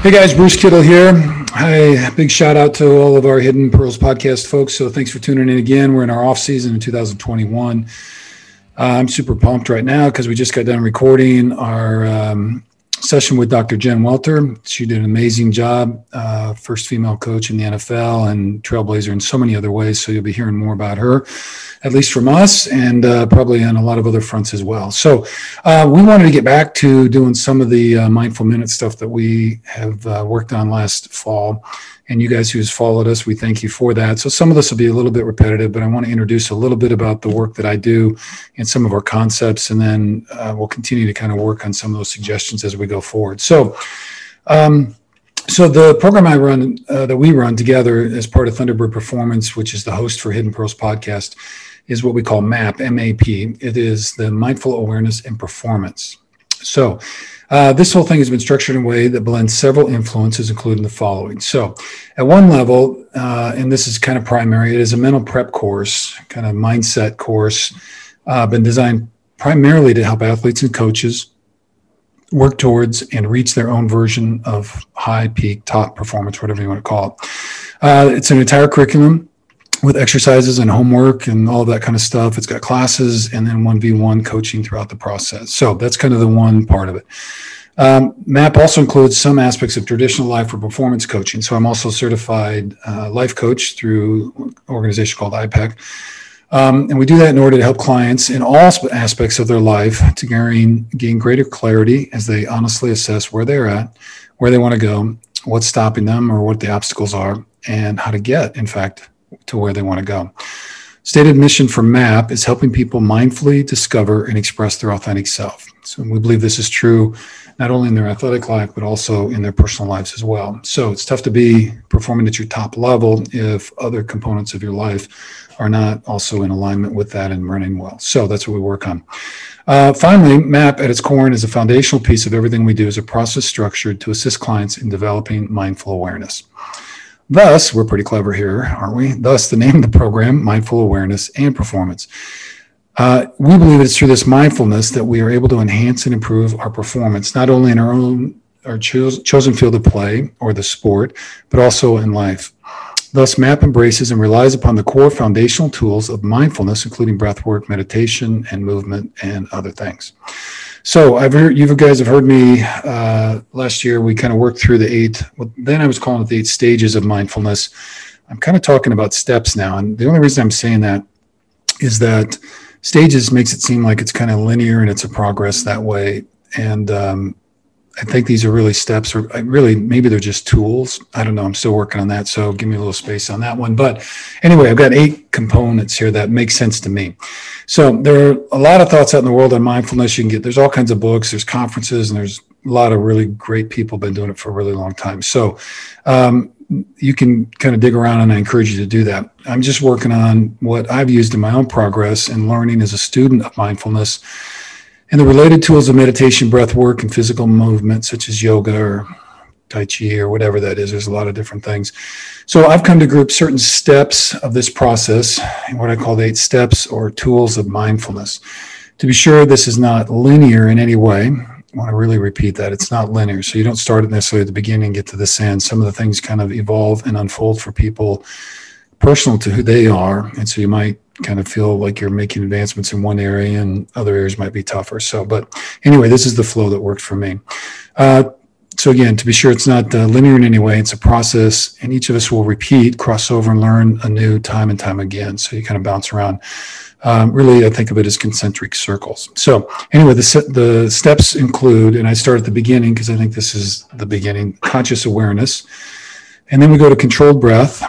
Hey guys, Bruce Kittle here. Hi, big shout out to all of our Hidden Pearls podcast folks. So thanks for tuning in again. We're in our off season in 2021. Uh, I'm super pumped right now because we just got done recording our um, session with Dr. Jen Welter. She did an amazing job, uh, first female coach in the NFL and trailblazer in so many other ways. So you'll be hearing more about her, at least from us, and uh, probably on a lot of other fronts as well. So uh, we wanted to get back to doing some of the uh, mindful minute stuff that we have uh, worked on last fall. And you guys who's followed us, we thank you for that. So some of this will be a little bit repetitive, but I want to introduce a little bit about the work that I do and some of our concepts, and then uh, we'll continue to kind of work on some of those suggestions as we go forward. So. Um, so the program I run, uh, that we run together as part of Thunderbird Performance, which is the host for Hidden Pearls podcast, is what we call MAP, M-A-P. It is the Mindful Awareness and Performance. So uh, this whole thing has been structured in a way that blends several influences, including the following. So, at one level, uh, and this is kind of primary, it is a mental prep course, kind of mindset course, uh, been designed primarily to help athletes and coaches work towards and reach their own version of high peak top performance, whatever you want to call it. Uh, it's an entire curriculum with exercises and homework and all that kind of stuff. It's got classes and then 1v1 coaching throughout the process. So that's kind of the one part of it. Um, MAP also includes some aspects of traditional life or performance coaching. So I'm also certified uh, life coach through an organization called IPEC. Um, and we do that in order to help clients in all aspects of their life to gain, gain greater clarity as they honestly assess where they're at, where they want to go, what's stopping them, or what the obstacles are, and how to get, in fact, to where they want to go. Stated mission for MAP is helping people mindfully discover and express their authentic self. So we believe this is true not only in their athletic life, but also in their personal lives as well. So it's tough to be performing at your top level if other components of your life are not also in alignment with that and running well. So that's what we work on. Uh, finally, MAP at its core is a foundational piece of everything we do is a process structured to assist clients in developing mindful awareness. Thus, we're pretty clever here, aren't we? Thus, the name of the program, Mindful Awareness and Performance. Uh, we believe it's through this mindfulness that we are able to enhance and improve our performance, not only in our own our cho- chosen field of play or the sport, but also in life. Thus, MAP embraces and relies upon the core foundational tools of mindfulness, including breath work, meditation, and movement, and other things. So I've heard you guys have heard me uh, last year. We kind of worked through the eight. Well, then I was calling it the eight stages of mindfulness. I'm kind of talking about steps now, and the only reason I'm saying that is that stages makes it seem like it's kind of linear and it's a progress that way. And um, I think these are really steps, or really maybe they're just tools. I don't know. I'm still working on that, so give me a little space on that one. But anyway, I've got eight components here that make sense to me. So there are a lot of thoughts out in the world on mindfulness. You can get there's all kinds of books, there's conferences, and there's a lot of really great people been doing it for a really long time. So um, you can kind of dig around, and I encourage you to do that. I'm just working on what I've used in my own progress and learning as a student of mindfulness and the related tools of meditation, breath work, and physical movement, such as yoga or Tai Chi or whatever that is. There's a lot of different things. So I've come to group certain steps of this process, what I call the eight steps or tools of mindfulness. To be sure, this is not linear in any way. I want to really repeat that. It's not linear. So you don't start it necessarily at the beginning and get to this end. Some of the things kind of evolve and unfold for people personal to who they are. And so you might kind of feel like you're making advancements in one area and other areas might be tougher. So, but anyway, this is the flow that worked for me. Uh, so again, to be sure it's not uh, linear in any way, it's a process, and each of us will repeat, cross over, and learn anew time and time again. So you kind of bounce around. Um, really, I think of it as concentric circles. So anyway, the the steps include, and I start at the beginning because I think this is the beginning: conscious awareness, and then we go to controlled breath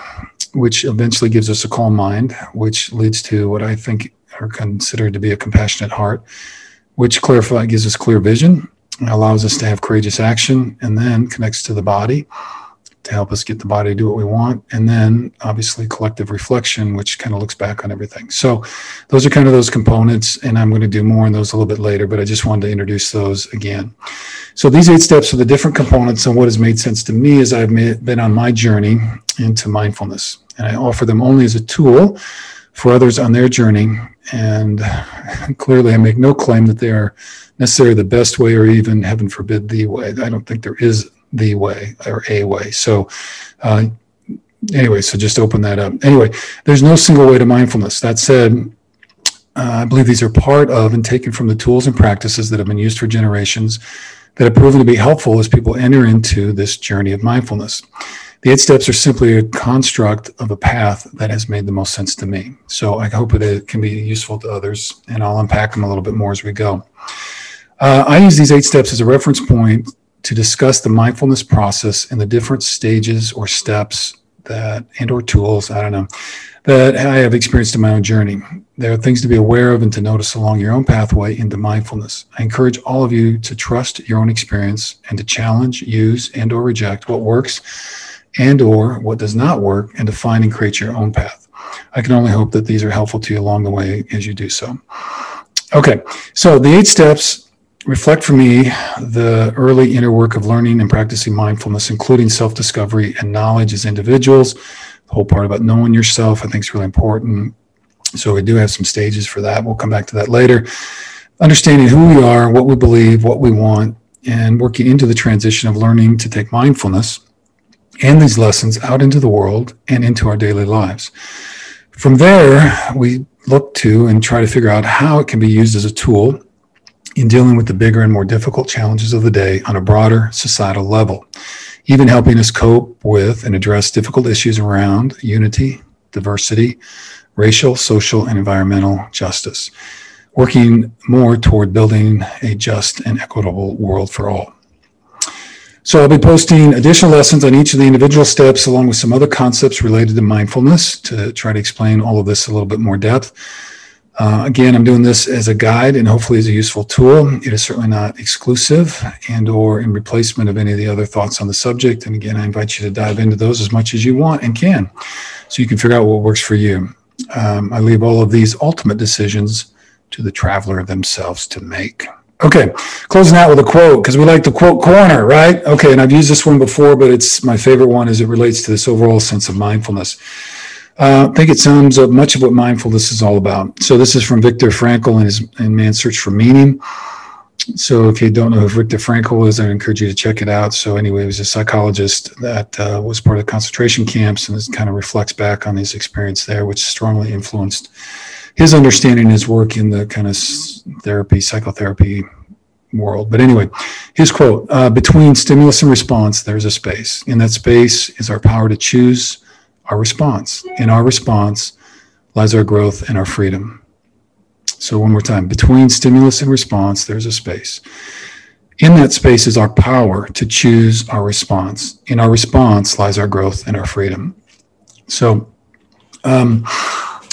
which eventually gives us a calm mind, which leads to what I think are considered to be a compassionate heart, which clarify gives us clear vision, allows us to have courageous action, and then connects to the body to help us get the body to do what we want. And then obviously collective reflection, which kind of looks back on everything. So those are kind of those components. And I'm going to do more on those a little bit later, but I just wanted to introduce those again. So these eight steps are the different components and what has made sense to me as I've been on my journey into mindfulness. And I offer them only as a tool for others on their journey. And clearly I make no claim that they are necessarily the best way or even heaven forbid the way. I don't think there is the way or a way. So, uh, anyway, so just open that up. Anyway, there's no single way to mindfulness. That said, uh, I believe these are part of and taken from the tools and practices that have been used for generations that have proven to be helpful as people enter into this journey of mindfulness. The eight steps are simply a construct of a path that has made the most sense to me. So I hope that it can be useful to others, and I'll unpack them a little bit more as we go. Uh, I use these eight steps as a reference point to discuss the mindfulness process and the different stages or steps that and or tools i don't know that i have experienced in my own journey. There are things to be aware of and to notice along your own pathway into mindfulness. I encourage all of you to trust your own experience and to challenge use and or reject what works and or what does not work and to find and create your own path. I can only hope that these are helpful to you along the way as you do so. Okay so the eight steps reflect for me the early inner work of learning and practicing mindfulness, including self discovery and knowledge as individuals. The whole part about knowing yourself, I think, is really important. So we do have some stages for that. We'll come back to that later. Understanding who we are, what we believe, what we want, and working into the transition of learning to take mindfulness and these lessons out into the world and into our daily lives. From there, we look to and try to figure out how it can be used as a tool in dealing with the bigger and more difficult challenges of the day on a broader societal level, even helping us cope with and address difficult issues around unity, diversity, racial, social, and environmental justice, working more toward building a just and equitable world for all. So I'll be posting additional lessons on each of the individual steps along with some other concepts related to mindfulness to try to explain all of this a little bit more depth. Uh, again, I'm doing this as a guide and hopefully as a useful tool. It is certainly not exclusive and or in replacement of any of the other thoughts on the subject. And again, I invite you to dive into those as much as you want and can so you can figure out what works for you. Um, I leave all of these ultimate decisions to the traveler themselves to make. Okay, closing out with a quote because we like the quote corner, right? Okay, and I've used this one before, but it's my favorite one as it relates to this overall sense of mindfulness. Uh, I think it sums up much of what mindfulness is all about. So this is from Viktor Frankl in his in Man's Search for Meaning. So if you don't know who Viktor Frankl is, I encourage you to check it out. So anyway, he was a psychologist that uh, was part of the concentration camps, and it kind of reflects back on his experience there, which strongly influenced his understanding, his work in the kind of therapy, psychotherapy world. But anyway, his quote: uh, "Between stimulus and response, there's a space. In that space is our power to choose." Our response. In our response lies our growth and our freedom. So, one more time between stimulus and response, there's a space. In that space is our power to choose our response. In our response lies our growth and our freedom. So, um,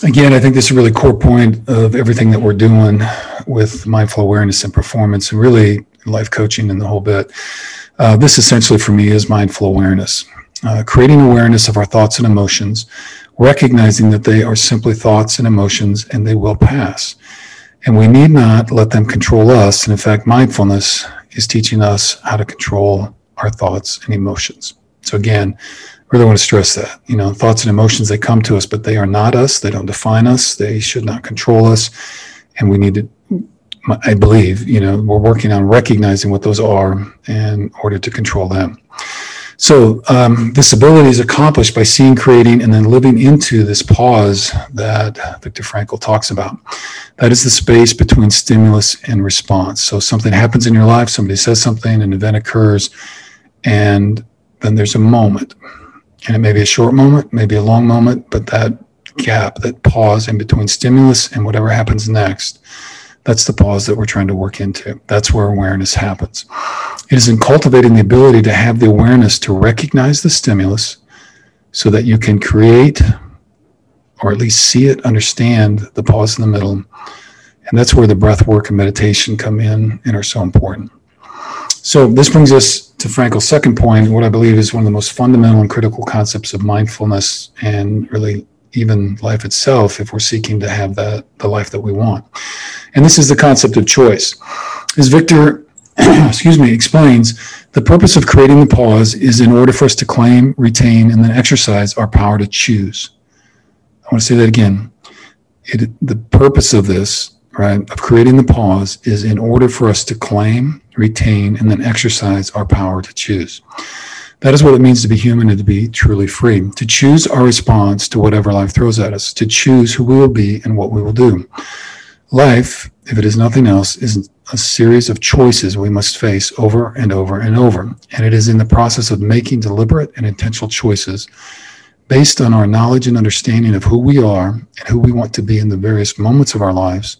again, I think this is a really core point of everything that we're doing with mindful awareness and performance, and really life coaching and the whole bit. Uh, this essentially for me is mindful awareness uh, creating awareness of our thoughts and emotions, recognizing that they are simply thoughts and emotions and they will pass. And we need not let them control us. And in fact, mindfulness is teaching us how to control our thoughts and emotions. So again, I really want to stress that. You know, thoughts and emotions, they come to us, but they are not us. They don't define us. They should not control us. And we need to, I believe, you know, we're working on recognizing what those are in order to control them. So um, this ability is accomplished by seeing, creating, and then living into this pause that Viktor Frankl talks about. That is the space between stimulus and response. So something happens in your life, somebody says something, an event occurs, and then there's a moment. And it may be a short moment, maybe a long moment, but that gap, that pause in between stimulus and whatever happens next that's the pause that we're trying to work into. That's where awareness happens. It is in cultivating the ability to have the awareness to recognize the stimulus so that you can create or at least see it, understand the pause in the middle. And that's where the breath work and meditation come in and are so important. So this brings us to Frankl's second point, what I believe is one of the most fundamental and critical concepts of mindfulness and really even life itself if we're seeking to have that the life that we want. And this is the concept of choice. As Viktor, excuse me, explains, the purpose of creating the pause is in order for us to claim, retain, and then exercise our power to choose. I want to say that again. It, the purpose of this, right, of creating the pause is in order for us to claim, retain, and then exercise our power to choose. That is what it means to be human and to be truly free. To choose our response to whatever life throws at us, to choose who we will be and what we will do. Life, if it is nothing else, is a series of choices we must face over and over and over. And it is in the process of making deliberate and intentional choices based on our knowledge and understanding of who we are and who we want to be in the various moments of our lives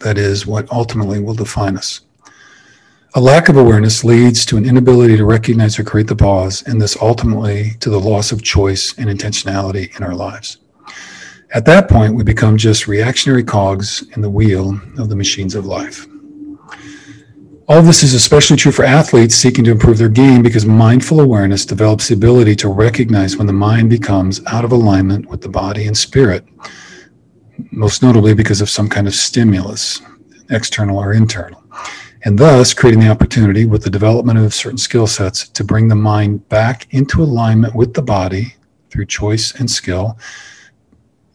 that is what ultimately will define us. A lack of awareness leads to an inability to recognize or create the pause, and this ultimately to the loss of choice and intentionality in our lives. At that point, we become just reactionary cogs in the wheel of the machines of life. All this is especially true for athletes seeking to improve their game because mindful awareness develops the ability to recognize when the mind becomes out of alignment with the body and spirit, most notably because of some kind of stimulus, external or internal and thus creating the opportunity with the development of certain skill sets to bring the mind back into alignment with the body through choice and skill.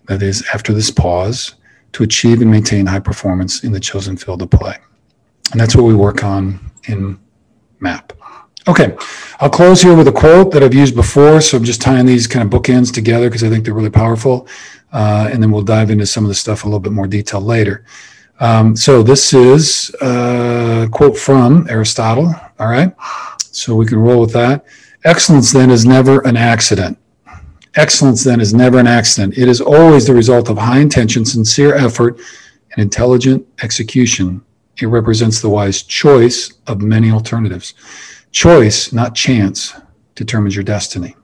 That is, after this pause, to achieve and maintain high performance in the chosen field of play. And that's what we work on in MAP. Okay, I'll close here with a quote that I've used before. So I'm just tying these kind of bookends together because I think they're really powerful. Uh, and then we'll dive into some of the stuff a little bit more detail later. Um, so this is a quote from Aristotle. All right. So we can roll with that. Excellence then is never an accident. Excellence then is never an accident. It is always the result of high intention, sincere effort, and intelligent execution. It represents the wise choice of many alternatives. Choice, not chance, determines your destiny.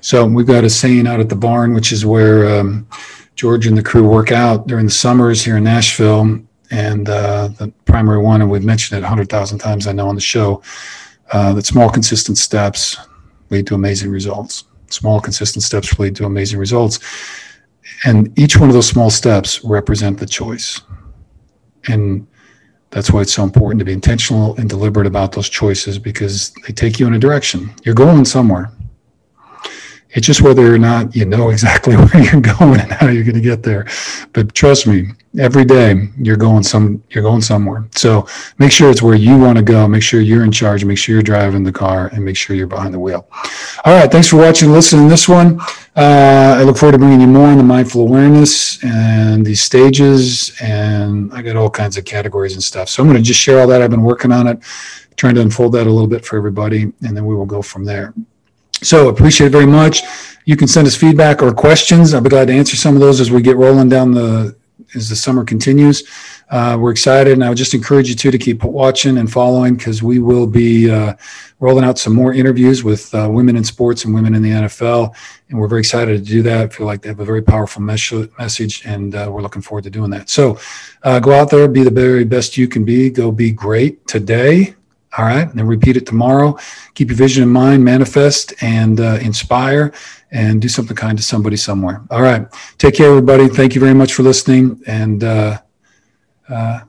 So we've got a saying out at the barn, which is where um, George and the crew work out during the summers here in Nashville. And uh, the primary one, and we've mentioned it 100,000 times, I know, on the show, uh, that small, consistent steps lead to amazing results. Small, consistent steps lead to amazing results. And each one of those small steps represent the choice. And that's why it's so important to be intentional and deliberate about those choices because they take you in a direction. You're going somewhere. It's just whether or not you know exactly where you're going and how you're going to get there. But trust me, every day you're going some you're going somewhere. So make sure it's where you want to go. Make sure you're in charge. Make sure you're driving the car, and make sure you're behind the wheel. All right, thanks for watching and listening to this one. Uh, I look forward to bringing you more on the mindful awareness and these stages, and I got all kinds of categories and stuff. So I'm going to just share all that. I've been working on it, trying to unfold that a little bit for everybody, and then we will go from there. So appreciate it very much. You can send us feedback or questions. I'll be glad to answer some of those as we get rolling down the as the summer continues. Uh, we're excited, and I would just encourage you too to keep watching and following because we will be uh, rolling out some more interviews with uh, women in sports and women in the NFL, and we're very excited to do that. I feel like they have a very powerful mes- message, and uh, we're looking forward to doing that. So, uh, go out there, be the very best you can be. Go be great today all right. And repeat it tomorrow. Keep your vision in mind, manifest and uh, inspire and do something kind to somebody somewhere. All right. Take care, everybody. Thank you very much for listening. And uh, uh,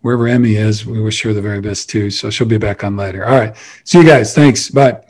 wherever Emmy is, we wish her the very best too. So she'll be back on later. All right. See you guys. Thanks. Bye.